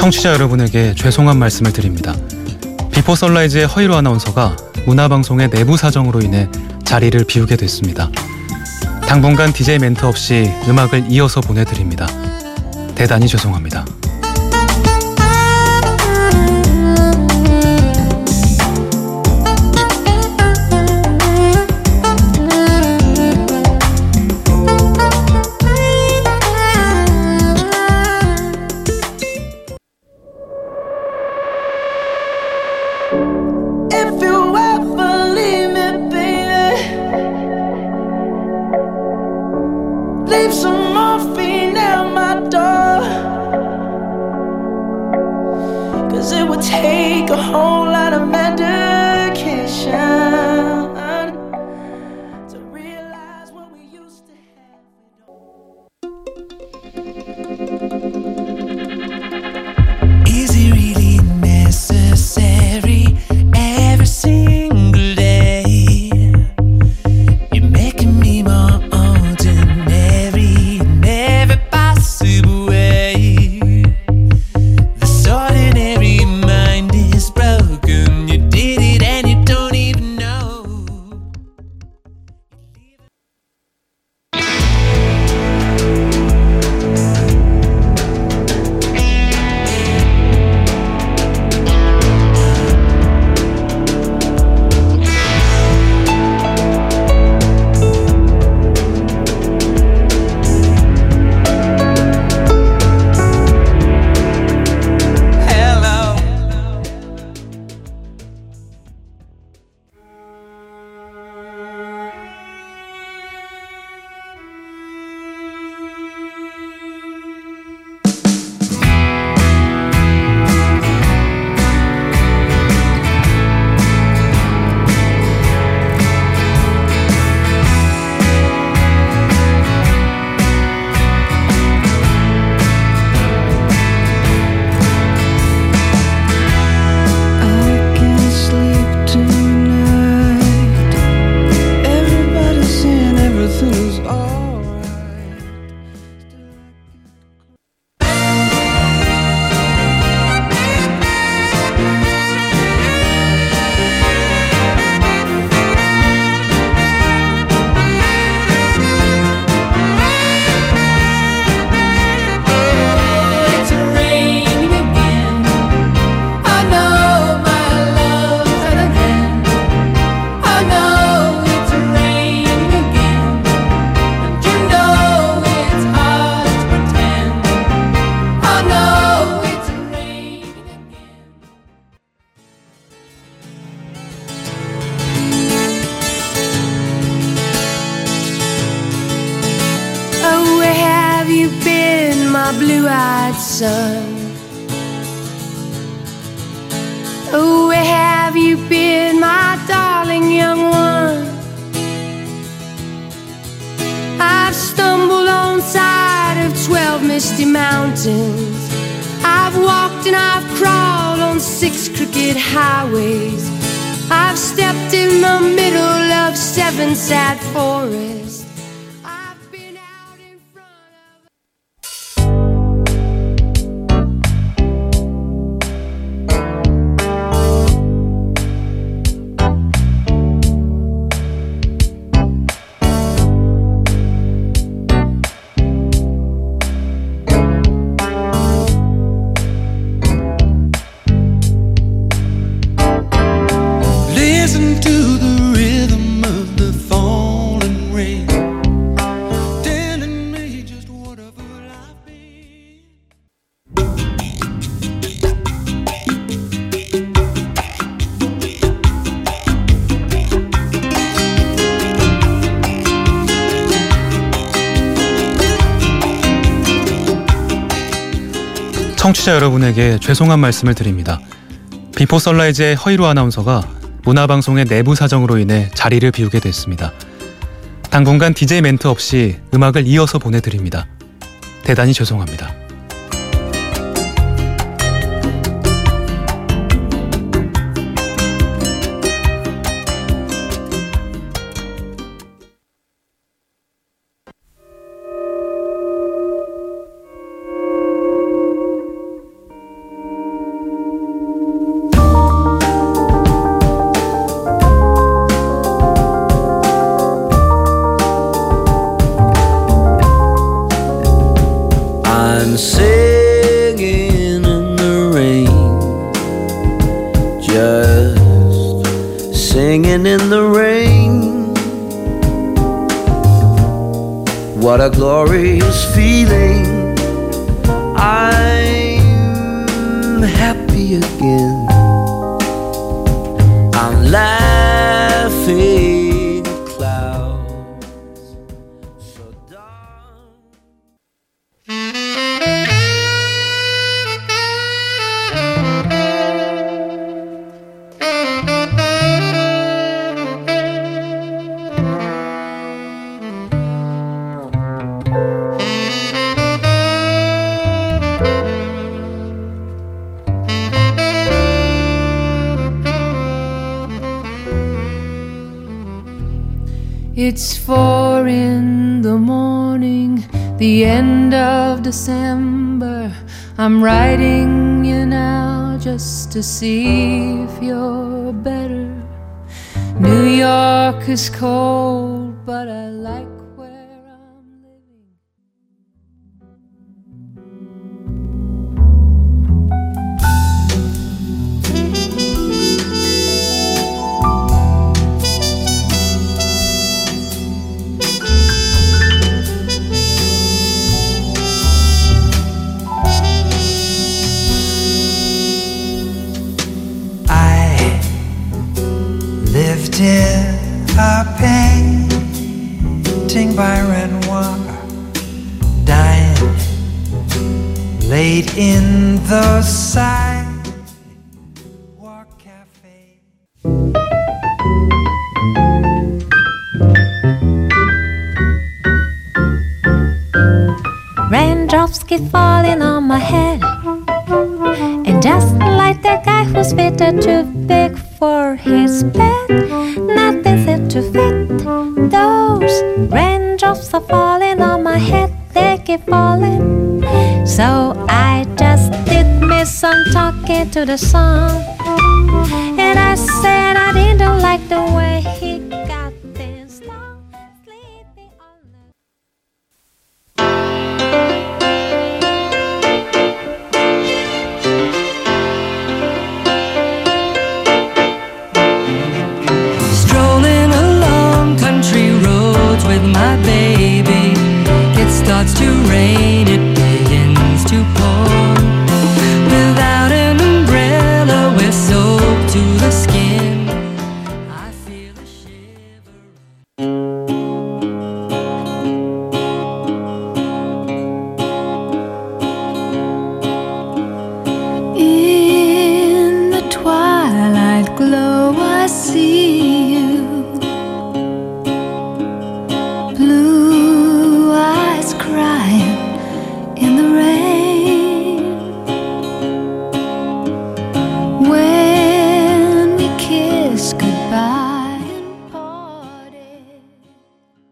청취자 여러분에게 죄송한 말씀을 드립니다. 비포 선라이즈의 허이로 아나운서가 문화방송의 내부 사정으로 인해 자리를 비우게 됐습니다. 당분간 DJ 멘트 없이 음악을 이어서 보내드립니다. 대단히 죄송합니다. Take blue-eyed? Oh, where have you been, my darling young one? I've stumbled on side of twelve misty mountains. I've walked and I've crawled on six crooked highways. I've stepped in the middle of seven sad forests. 청취자 여러분에게 죄송한 말씀을 드립니다. 비포 선라이즈의 허이로 아나운서가 문화방송의 내부 사정으로 인해 자리를 비우게 됐습니다. 당분간 DJ 멘트 없이 음악을 이어서 보내드립니다. 대단히 죄송합니다. What a glorious feeling. I'm happy again. It's four in the morning, the end of December. I'm writing you now just to see if you're better. New York is cold, but I late in the sidewalk cafe. Raindrops keep falling on my head. And just like the guy who's fitted too big for his bed, nothing seemed to fit. Those raindrops are falling on my head, they keep falling. So I just did me some talking to the sun. And I said I didn't like the way he got.